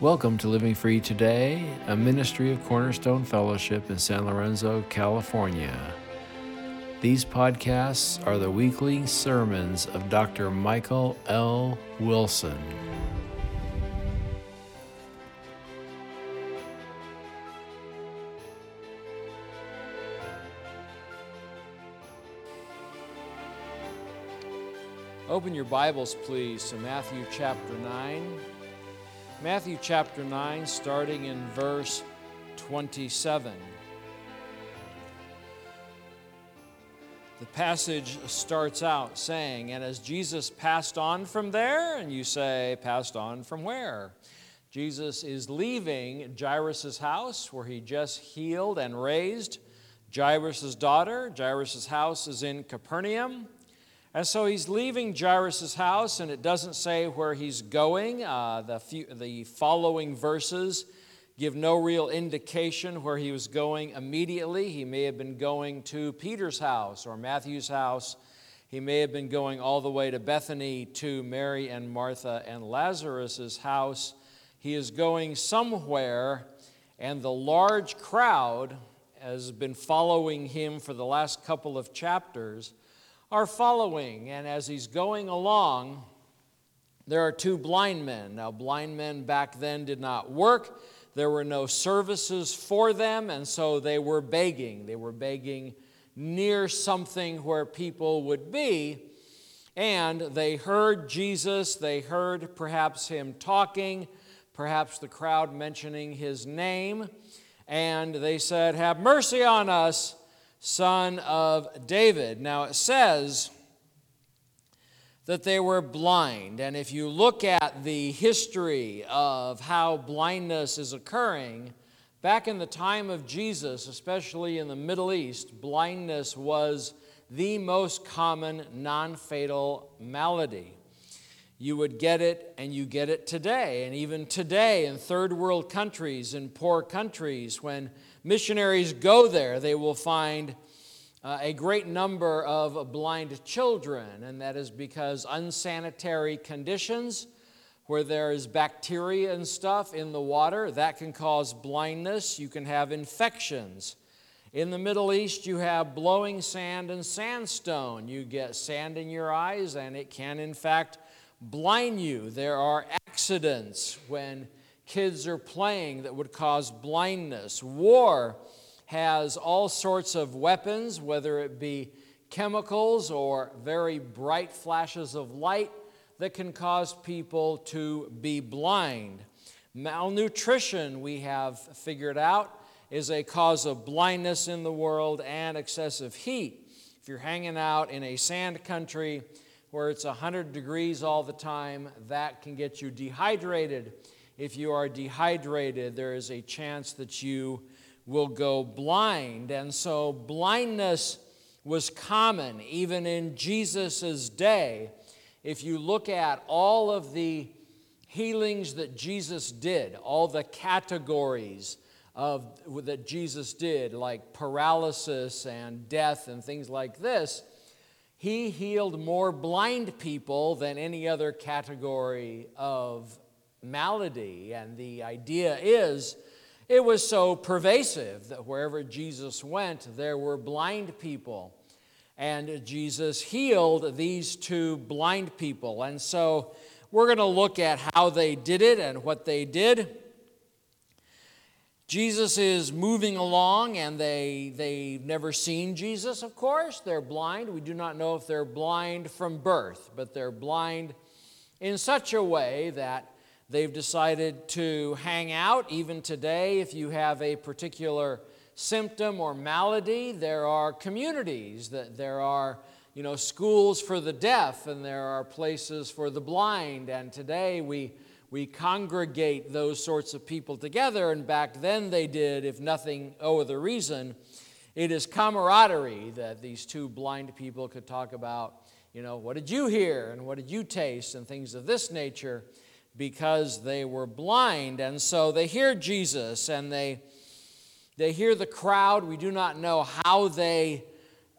Welcome to Living Free Today, a ministry of Cornerstone Fellowship in San Lorenzo, California. These podcasts are the weekly sermons of Dr. Michael L. Wilson. Open your Bibles, please, to Matthew chapter 9. Matthew chapter 9, starting in verse 27. The passage starts out saying, And as Jesus passed on from there, and you say, Passed on from where? Jesus is leaving Jairus' house where he just healed and raised Jairus' daughter. Jairus' house is in Capernaum. And so he's leaving Jairus' house, and it doesn't say where he's going. Uh, the, few, the following verses give no real indication where he was going immediately. He may have been going to Peter's house or Matthew's house. He may have been going all the way to Bethany to Mary and Martha and Lazarus' house. He is going somewhere, and the large crowd has been following him for the last couple of chapters are following. And as he's going along, there are two blind men. Now, blind men back then did not work, there were no services for them, and so they were begging. They were begging near something where people would be. And they heard Jesus, they heard perhaps him talking, perhaps the crowd mentioning his name, and they said, Have mercy on us son of David. Now it says that they were blind. And if you look at the history of how blindness is occurring, back in the time of Jesus, especially in the Middle East, blindness was the most common non fatal malady. You would get it, and you get it today. And even today, in third world countries, in poor countries, when missionaries go there, they will find uh, a great number of blind children, and that is because unsanitary conditions where there is bacteria and stuff in the water that can cause blindness. You can have infections. In the Middle East, you have blowing sand and sandstone. You get sand in your eyes, and it can, in fact, blind you. There are accidents when kids are playing that would cause blindness. War has all sorts of weapons, whether it be chemicals or very bright flashes of light that can cause people to be blind. Malnutrition, we have figured out, is a cause of blindness in the world and excessive heat. If you're hanging out in a sand country where it's 100 degrees all the time, that can get you dehydrated. If you are dehydrated, there is a chance that you will go blind. And so blindness was common even in Jesus' day. If you look at all of the healings that Jesus did, all the categories of that Jesus did, like paralysis and death and things like this, he healed more blind people than any other category of malady. And the idea is it was so pervasive that wherever Jesus went, there were blind people. And Jesus healed these two blind people. And so we're going to look at how they did it and what they did. Jesus is moving along, and they, they've never seen Jesus, of course. They're blind. We do not know if they're blind from birth, but they're blind in such a way that They've decided to hang out even today. If you have a particular symptom or malady, there are communities, that there are you know, schools for the deaf and there are places for the blind. And today we, we congregate those sorts of people together. And back then they did, if nothing oh the reason. It is camaraderie that these two blind people could talk about, you know, what did you hear and what did you taste and things of this nature because they were blind. And so they hear Jesus and they, they hear the crowd. We do not know how they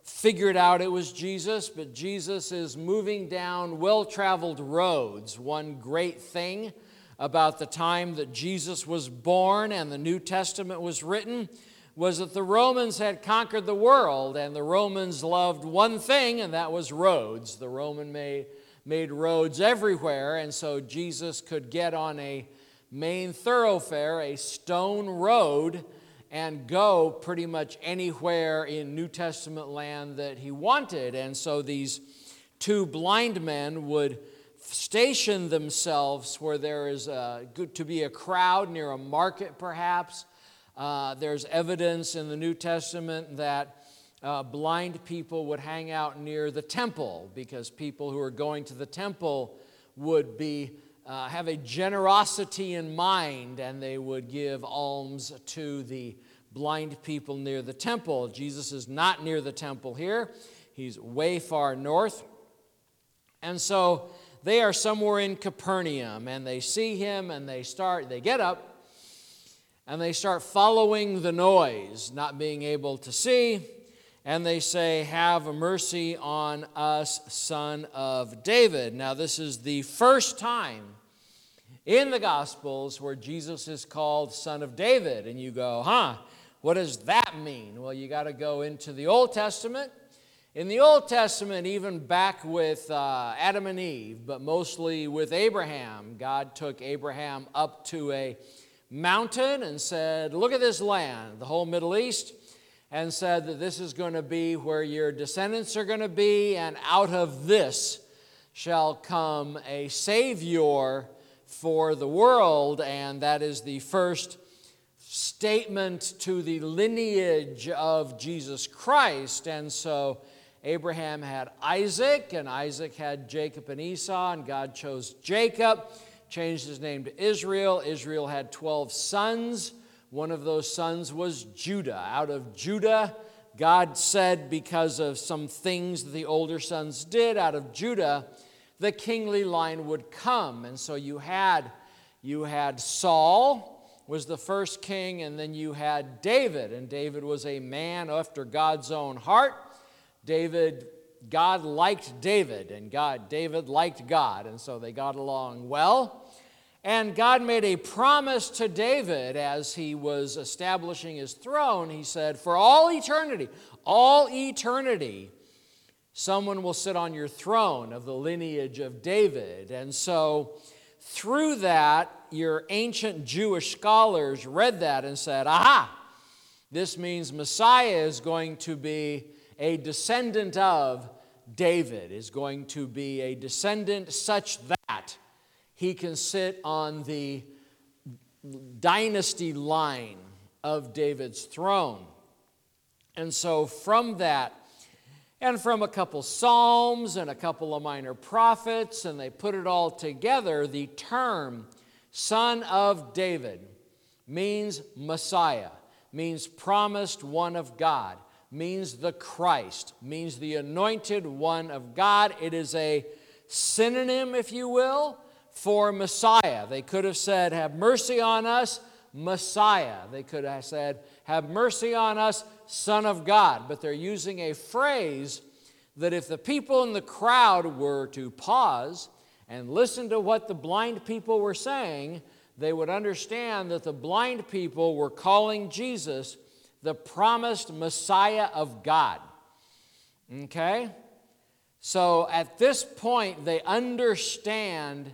figured out it was Jesus, but Jesus is moving down well traveled roads. One great thing about the time that Jesus was born and the New Testament was written was that the Romans had conquered the world, and the Romans loved one thing, and that was roads. The Roman made, made roads everywhere, and so Jesus could get on a main thoroughfare, a stone road, and go pretty much anywhere in New Testament land that he wanted. And so these two blind men would station themselves where there is a, good to be a crowd near a market, perhaps. Uh, there's evidence in the New Testament that uh, blind people would hang out near the temple because people who are going to the temple would be uh, have a generosity in mind and they would give alms to the blind people near the temple. Jesus is not near the temple here, he's way far north. And so they are somewhere in Capernaum and they see him and they start, they get up and they start following the noise, not being able to see. And they say, Have mercy on us, son of David. Now, this is the first time in the Gospels where Jesus is called Son of David. And you go, Huh, what does that mean? Well, you got to go into the Old Testament in the Old Testament, even back with uh, Adam and Eve, but mostly with Abraham, God took Abraham up to a mountain and said, Look at this land, the whole Middle East, and said that this is going to be where your descendants are going to be, and out of this shall come a Savior for the world, and that is the first statement to the lineage of Jesus Christ. And so, Abraham had Isaac, and Isaac had Jacob and Esau, and God chose Jacob, changed his name to Israel. Israel had 12 sons. One of those sons was Judah. Out of Judah, God said, because of some things that the older sons did, out of Judah, the kingly line would come. And so you had, you had Saul was the first king, and then you had David, and David was a man after God's own heart. David, God liked David, and God, David liked God, and so they got along well. And God made a promise to David as he was establishing his throne. He said, For all eternity, all eternity, someone will sit on your throne of the lineage of David. And so, through that, your ancient Jewish scholars read that and said, Aha, this means Messiah is going to be a descendant of David, is going to be a descendant such that he can sit on the dynasty line of David's throne. And so, from that, and from a couple Psalms and a couple of minor prophets, and they put it all together, the term son of David means Messiah, means promised one of God means the Christ, means the anointed one of God. It is a synonym, if you will, for Messiah. They could have said, Have mercy on us, Messiah. They could have said, Have mercy on us, Son of God. But they're using a phrase that if the people in the crowd were to pause and listen to what the blind people were saying, they would understand that the blind people were calling Jesus the promised Messiah of God. Okay? So at this point, they understand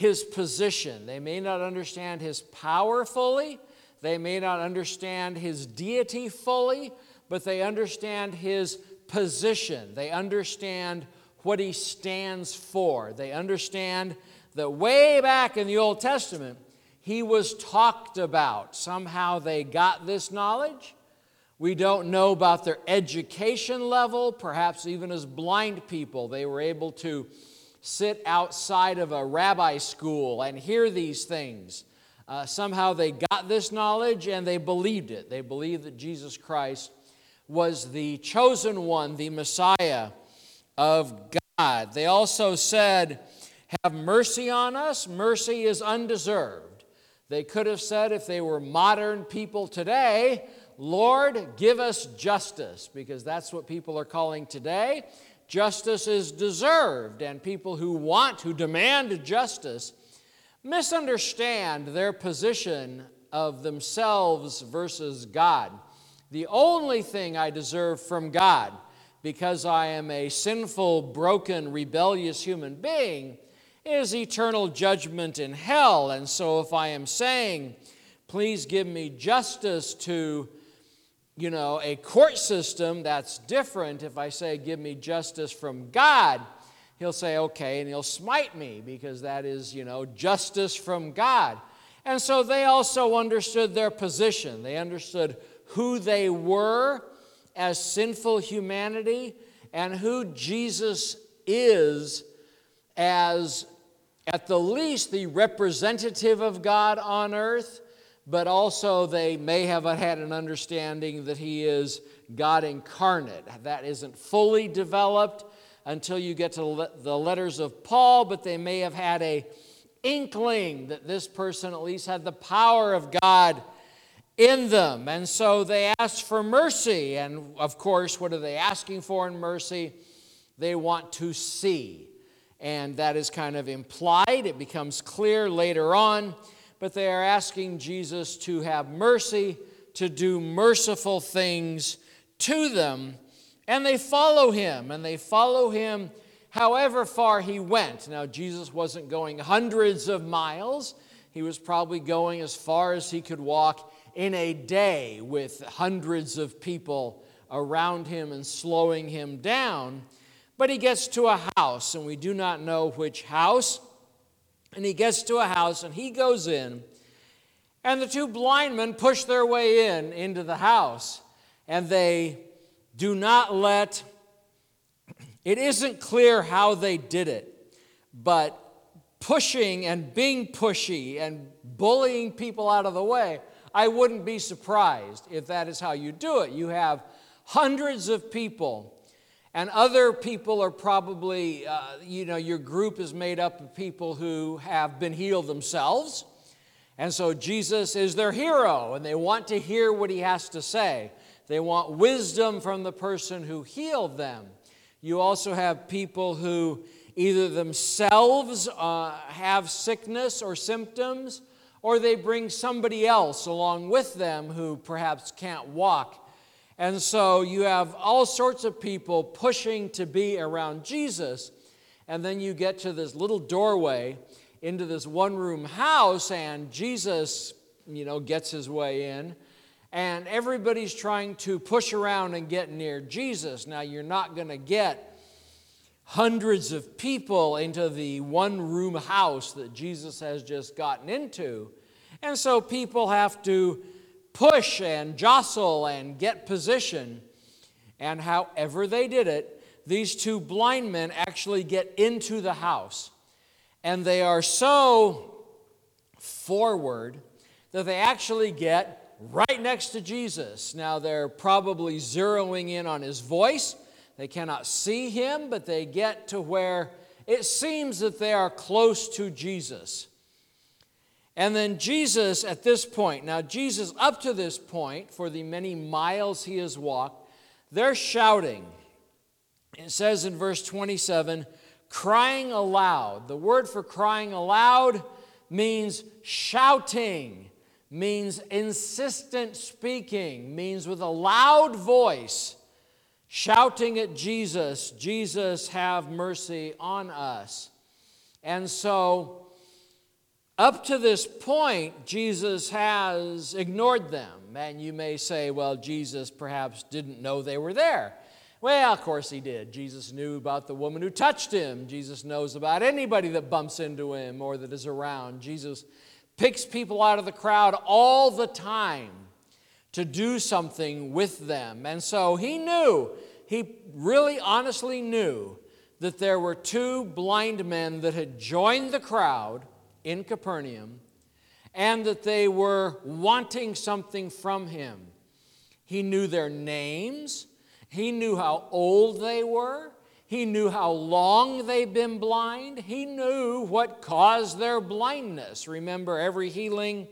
his position. They may not understand his power fully, they may not understand his deity fully, but they understand his position. They understand what he stands for. They understand that way back in the Old Testament, he was talked about. Somehow they got this knowledge. We don't know about their education level. Perhaps even as blind people, they were able to sit outside of a rabbi school and hear these things. Uh, somehow they got this knowledge and they believed it. They believed that Jesus Christ was the chosen one, the Messiah of God. They also said, Have mercy on us. Mercy is undeserved. They could have said, if they were modern people today, Lord, give us justice, because that's what people are calling today. Justice is deserved, and people who want, who demand justice, misunderstand their position of themselves versus God. The only thing I deserve from God, because I am a sinful, broken, rebellious human being, is eternal judgment in hell. And so if I am saying, please give me justice to, you know, a court system, that's different. If I say, give me justice from God, he'll say, okay, and he'll smite me because that is, you know, justice from God. And so they also understood their position. They understood who they were as sinful humanity and who Jesus is as, at the least, the representative of God on earth, but also they may have had an understanding that he is God incarnate. That isn't fully developed until you get to the letters of Paul, but they may have had a inkling that this person at least had the power of God in them. And so they asked for mercy. And of course, what are they asking for in mercy? They want to see. And that is kind of implied. It becomes clear later on. But they are asking Jesus to have mercy, to do merciful things to them. And they follow him, and they follow him however far he went. Now, Jesus wasn't going hundreds of miles, he was probably going as far as he could walk in a day with hundreds of people around him and slowing him down. But he gets to a house, and we do not know which house. And he gets to a house, and he goes in, and the two blind men push their way in into the house, and they do not let, it isn't clear how they did it, but pushing and being pushy and bullying people out of the way, I wouldn't be surprised if that is how you do it. You have hundreds of people, and other people are probably, uh, you know, your group is made up of people who have been healed themselves. And so Jesus is their hero, and they want to hear what he has to say. They want wisdom from the person who healed them. You also have people who either themselves uh, have sickness or symptoms, or they bring somebody else along with them who perhaps can't walk. And so you have all sorts of people pushing to be around Jesus. And then you get to this little doorway into this one room house, and Jesus, you know, gets his way in and everybody's trying to push around and get near Jesus. Now, you're not going to get hundreds of people into the one room house that Jesus has just gotten into. And so people have to push and jostle and get position. And however they did it, these two blind men actually get into the house. And they are so forward that they actually get right next to Jesus. Now they're probably zeroing in on his voice. They cannot see him, but they get to where it seems that they are close to Jesus. And then Jesus at this point, now Jesus up to this point, for the many miles he has walked, they're shouting. It says in verse 27 crying aloud. The word for crying aloud means shouting means insistent speaking, means with a loud voice, shouting at Jesus, Jesus, have mercy on us. And so, up to this point, Jesus has ignored them. And you may say, well, Jesus perhaps didn't know they were there. Well, of course he did. Jesus knew about the woman who touched him. Jesus knows about anybody that bumps into him or that is around. Jesus picks people out of the crowd all the time to do something with them. And so he knew, he really honestly knew that there were two blind men that had joined the crowd in Capernaum and that they were wanting something from him. He knew their names, he knew how old they were, he knew how long they'd been blind. He knew what caused their blindness. Remember, every healing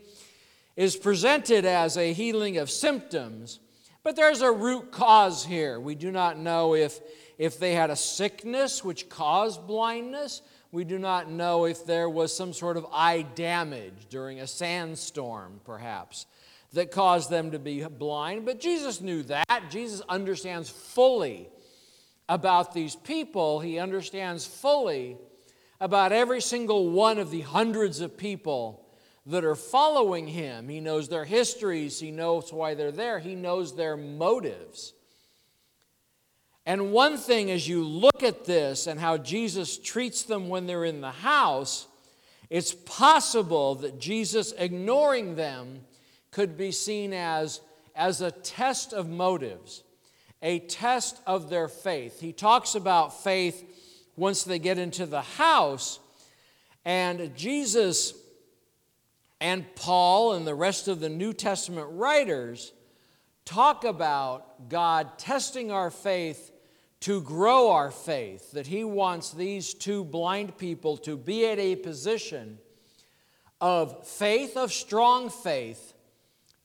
is presented as a healing of symptoms, but there's a root cause here. We do not know if, if they had a sickness which caused blindness. We do not know if there was some sort of eye damage during a sandstorm, perhaps, that caused them to be blind. But Jesus knew that. Jesus understands fully about these people, He understands fully about every single one of the hundreds of people that are following him. He knows their histories, he knows why they're there, he knows their motives. And one thing, as you look at this and how Jesus treats them when they're in the house, it's possible that Jesus ignoring them could be seen as, as a test of motives, a test of their faith. He talks about faith once they get into the house, and Jesus and Paul and the rest of the New Testament writers talk about God testing our faith to grow our faith, that He wants these two blind people to be at a position of faith, of strong faith,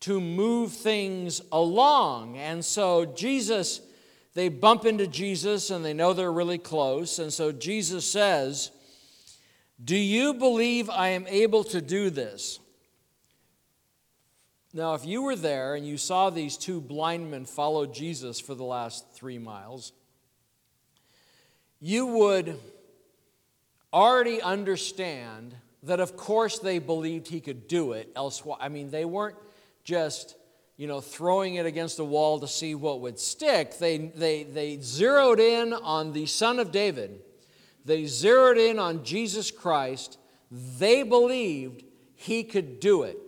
to move things along. And so Jesus, they bump into Jesus and they know they're really close. And so Jesus says, Do you believe I am able to do this? Now, if you were there and you saw these two blind men follow Jesus for the last three miles, you would already understand that, of course, they believed he could do it. Else, I mean, they weren't just you know throwing it against the wall to see what would stick. They they they zeroed in on the Son of David. They zeroed in on Jesus Christ. They believed he could do it.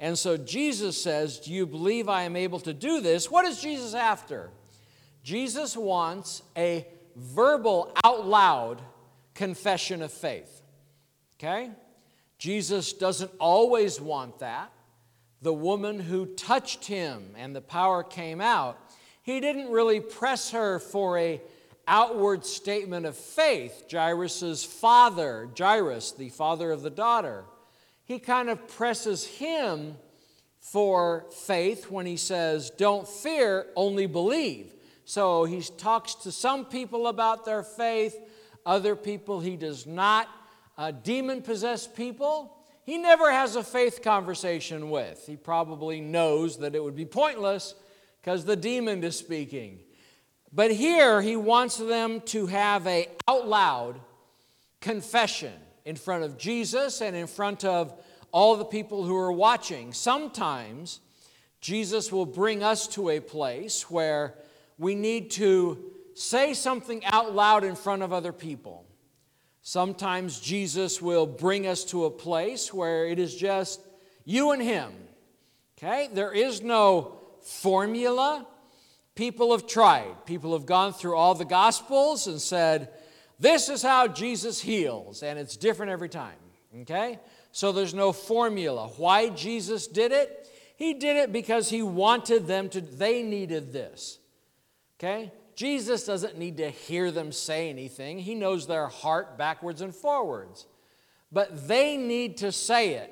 And so Jesus says, Do you believe I am able to do this? What is Jesus after? Jesus wants a verbal, out loud confession of faith. Okay? Jesus doesn't always want that. The woman who touched him and the power came out, he didn't really press her for a outward statement of faith. Jairus' father, Jairus, the father of the daughter, he kind of presses him for faith when he says, Don't fear, only believe. So he talks to some people about their faith, other people he does not. Uh, Demon possessed people, he never has a faith conversation with. He probably knows that it would be pointless because the demon is speaking. But here he wants them to have a out loud confession in front of Jesus and in front of all the people who are watching. Sometimes Jesus will bring us to a place where we need to say something out loud in front of other people. Sometimes Jesus will bring us to a place where it is just you and Him. Okay? There is no formula. People have tried. People have gone through all the Gospels and said, this is how Jesus heals, and it's different every time. Okay? So there's no formula. Why Jesus did it? He did it because he wanted them to, they needed this. Okay? Jesus doesn't need to hear them say anything, he knows their heart backwards and forwards. But they need to say it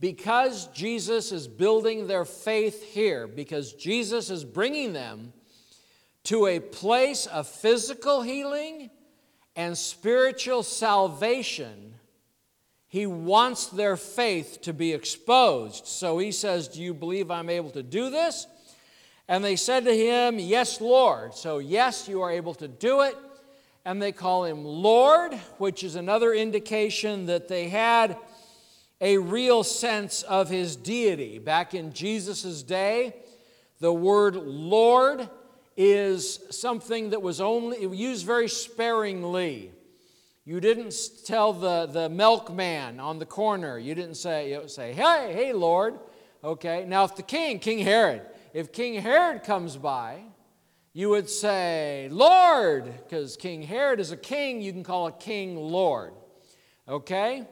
because Jesus is building their faith here, because Jesus is bringing them to a place of physical healing and spiritual salvation. He wants their faith to be exposed. So he says, Do you believe I'm able to do this? And they said to him, Yes, Lord. So, yes, you are able to do it. And they call him Lord, which is another indication that they had a real sense of his deity. Back in Jesus' day, the word Lord is something that was only used very sparingly. You didn't tell the, the milkman on the corner, you didn't say, you say, hey, hey, Lord. Okay, now if the king, King Herod, if King Herod comes by, you would say, Lord, because King Herod is a king, you can call a king Lord. Okay?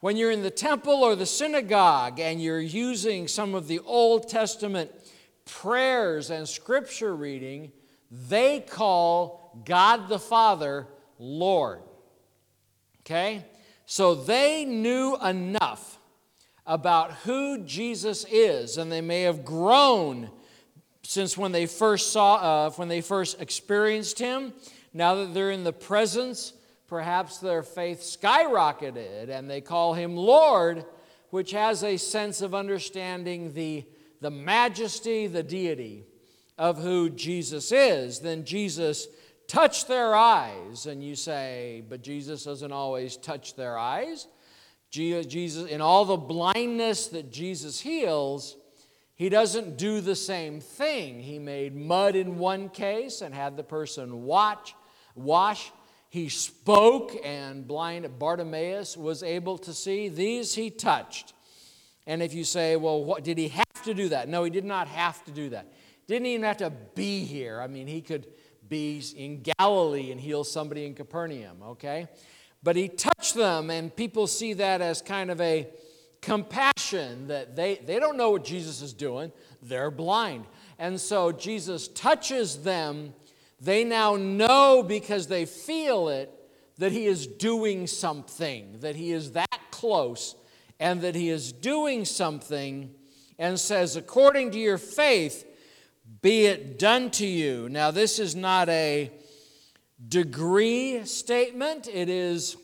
When you're in the temple or the synagogue and you're using some of the Old Testament prayers and scripture reading, they call God the Father Lord. Okay? So they knew enough about who Jesus is, and they may have grown since when they first saw, uh, when they first experienced him. Now that they're in the presence, perhaps their faith skyrocketed and they call him Lord, which has a sense of understanding the, the majesty, the deity of who Jesus is. Then Jesus touched their eyes, and you say, but Jesus doesn't always touch their eyes. Jesus, in all the blindness that Jesus heals, he doesn't do the same thing. He made mud in one case and had the person watch, wash. He spoke, and blind Bartimaeus was able to see. These he touched. And if you say, well, what, did he have to do that? No, he did not have to do that. Didn't even have to be here. I mean, he could be in Galilee and heal somebody in Capernaum, okay? But he touched them, and people see that as kind of a compassion that they, they don't know what Jesus is doing, they're blind. And so Jesus touches them. They now know because they feel it that he is doing something, that he is that close, and that he is doing something, and says, According to your faith, be it done to you. Now, this is not a degree statement, it is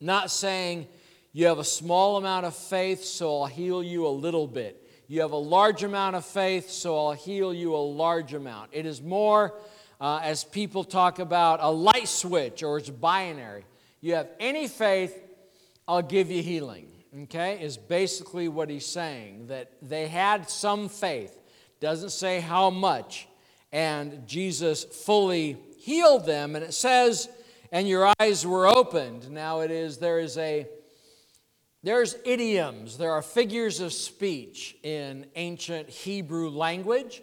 not saying you have a small amount of faith, so I'll heal you a little bit. You have a large amount of faith, so I'll heal you a large amount. It is more, uh, as people talk about, a light switch or it's binary. You have any faith, I'll give you healing. Okay, is basically what he's saying that they had some faith. Doesn't say how much. And Jesus fully healed them. And it says, and your eyes were opened. Now it is, there is a there's idioms, there are figures of speech in ancient Hebrew language,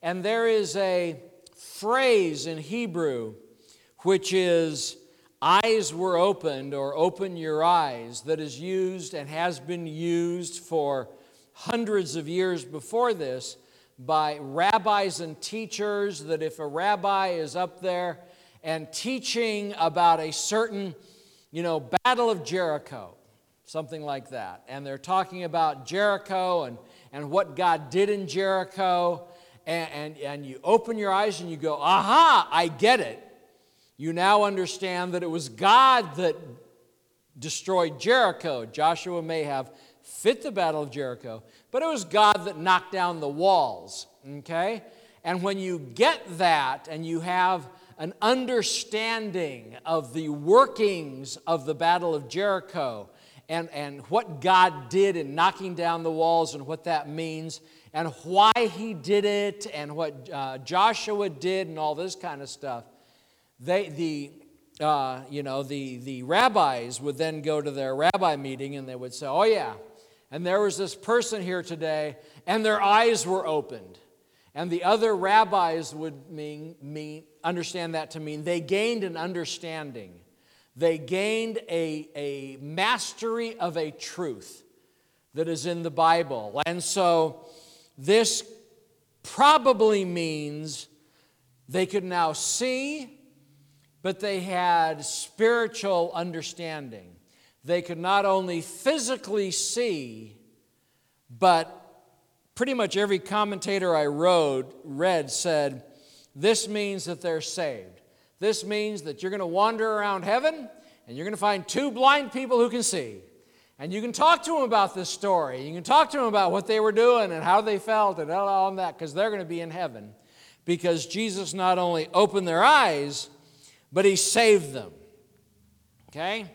and there is a phrase in Hebrew which is eyes were opened or open your eyes that is used and has been used for hundreds of years before this by rabbis and teachers that if a rabbi is up there and teaching about a certain you know battle of Jericho something like that. And they're talking about Jericho and, and what God did in Jericho. And, and, and you open your eyes and you go, aha, I get it. You now understand that it was God that destroyed Jericho. Joshua may have fit the battle of Jericho, but it was God that knocked down the walls. Okay? And when you get that and you have an understanding of the workings of the Battle of Jericho and, and what God did in knocking down the walls and what that means and why he did it and what uh, Joshua did and all this kind of stuff. They, the, uh, you know, the, the rabbis would then go to their rabbi meeting and they would say, oh yeah, and there was this person here today and their eyes were opened. And the other rabbis would mean, mean, understand that to mean they gained an understanding they gained a, a mastery of a truth that is in the Bible. And so this probably means they could now see, but they had spiritual understanding. They could not only physically see, but pretty much every commentator I wrote, read said this means that they're saved. This means that you're going to wander around heaven and you're going to find two blind people who can see. And you can talk to them about this story. You can talk to them about what they were doing and how they felt and all that because they're going to be in heaven. Because Jesus not only opened their eyes, but he saved them. Okay?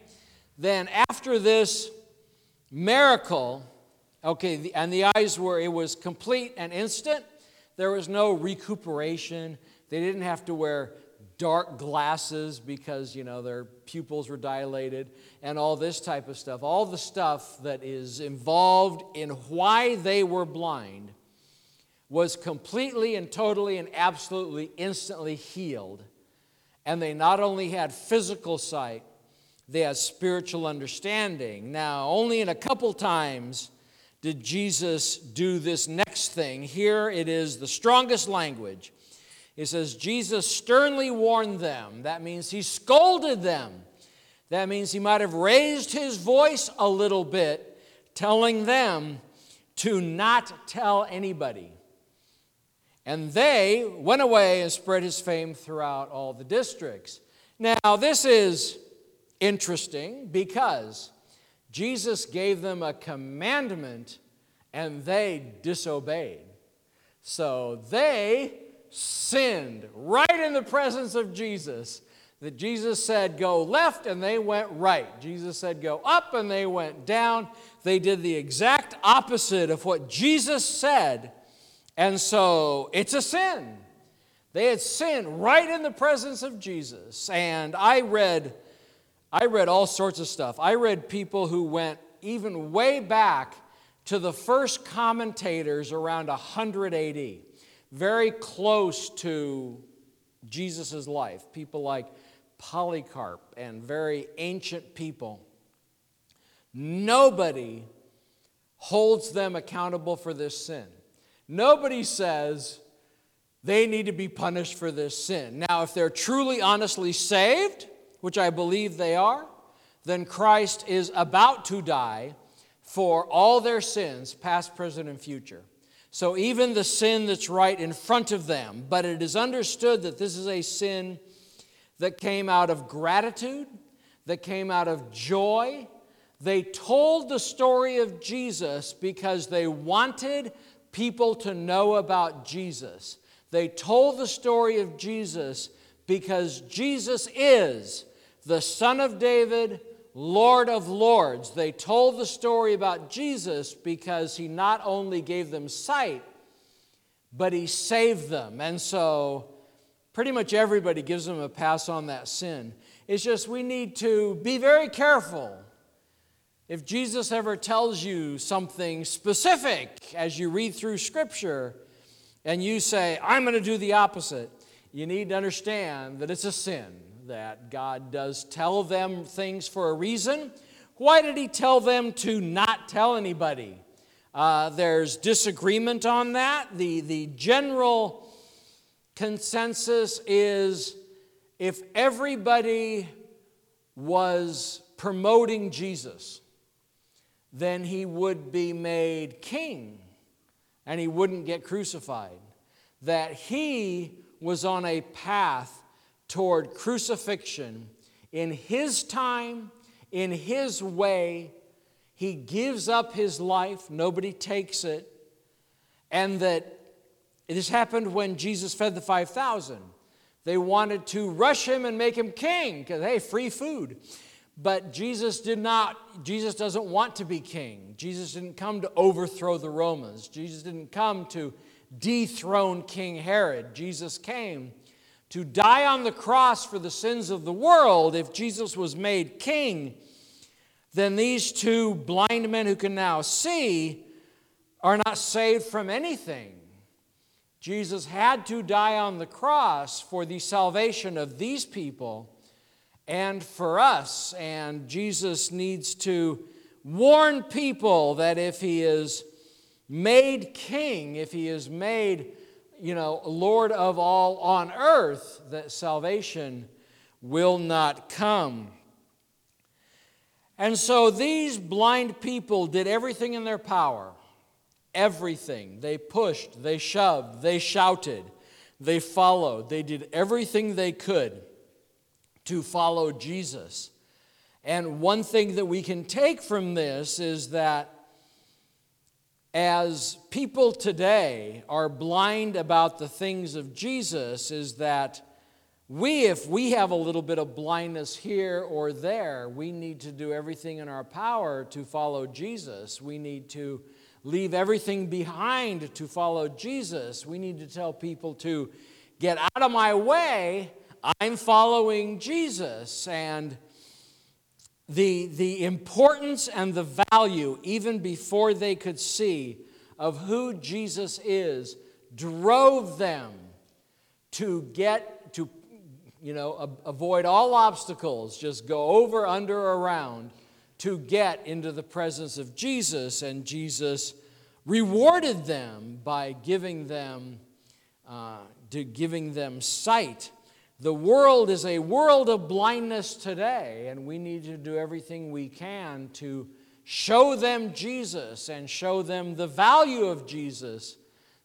Then after this miracle, okay, and the eyes were, it was complete and instant. There was no recuperation. They didn't have to wear dark glasses because, you know, their pupils were dilated and all this type of stuff. All the stuff that is involved in why they were blind was completely and totally and absolutely instantly healed. And they not only had physical sight, they had spiritual understanding. Now, only in a couple times did Jesus do this next thing. Here it is the strongest language. It says, Jesus sternly warned them. That means he scolded them. That means he might have raised his voice a little bit, telling them to not tell anybody. And they went away and spread his fame throughout all the districts. Now, this is interesting because Jesus gave them a commandment and they disobeyed. So they sinned right in the presence of Jesus. That Jesus said, go left, and they went right. Jesus said, go up, and they went down. They did the exact opposite of what Jesus said. And so it's a sin. They had sinned right in the presence of Jesus. And I read, I read all sorts of stuff. I read people who went even way back to the first commentators around 100 AD, very close to Jesus' life. People like Polycarp and very ancient people. Nobody holds them accountable for this sin. Nobody says they need to be punished for this sin. Now, if they're truly, honestly saved, which I believe they are, then Christ is about to die for all their sins, past, present, and future. So, even the sin that's right in front of them, but it is understood that this is a sin that came out of gratitude, that came out of joy. They told the story of Jesus because they wanted people to know about Jesus. They told the story of Jesus because Jesus is the Son of David, Lord of Lords. They told the story about Jesus because he not only gave them sight, but he saved them. And so Pretty much everybody gives them a pass on that sin. It's just we need to be very careful. If Jesus ever tells you something specific as you read through Scripture and you say, I'm going to do the opposite, you need to understand that it's a sin, that God does tell them things for a reason. Why did He tell them to not tell anybody? Uh, there's disagreement on that. The, the general consensus is if everybody was promoting Jesus, then he would be made king and he wouldn't get crucified. That he was on a path toward crucifixion in his time, in his way. He gives up his life, nobody takes it, and that this happened when Jesus fed the 5,000. They wanted to rush him and make him king because, hey, free food. But Jesus did not, Jesus doesn't want to be king. Jesus didn't come to overthrow the Romans. Jesus didn't come to dethrone King Herod. Jesus came to die on the cross for the sins of the world. If Jesus was made king, then these two blind men who can now see are not saved from anything. Jesus had to die on the cross for the salvation of these people and for us. And Jesus needs to warn people that if he is made king, if he is made, you know, Lord of all on earth, that salvation will not come. And so these blind people did everything in their power everything. They pushed, they shoved, they shouted, they followed, they did everything they could to follow Jesus. And one thing that we can take from this is that as people today are blind about the things of Jesus, is that we, if we have a little bit of blindness here or there, we need to do everything in our power to follow Jesus. We need to leave everything behind to follow Jesus. We need to tell people to get out of my way. I'm following Jesus. And the, the importance and the value, even before they could see, of who Jesus is, drove them to get to, you know, avoid all obstacles, just go over, under, around to get into the presence of Jesus, and Jesus rewarded them by giving them, uh, to giving them sight. The world is a world of blindness today, and we need to do everything we can to show them Jesus and show them the value of Jesus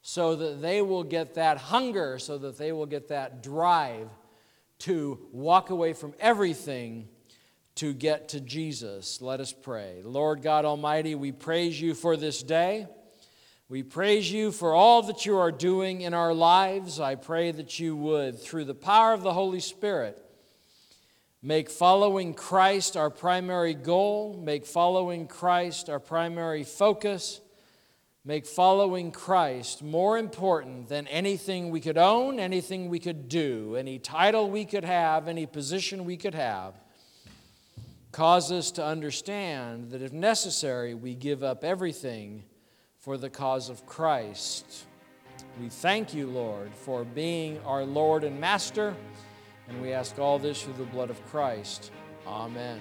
so that they will get that hunger, so that they will get that drive to walk away from everything to get to Jesus. Let us pray. Lord God Almighty, we praise you for this day. We praise you for all that you are doing in our lives. I pray that you would, through the power of the Holy Spirit, make following Christ our primary goal, make following Christ our primary focus, make following Christ more important than anything we could own, anything we could do, any title we could have, any position we could have. Cause us to understand that if necessary, we give up everything for the cause of Christ. We thank you, Lord, for being our Lord and Master, and we ask all this through the blood of Christ. Amen.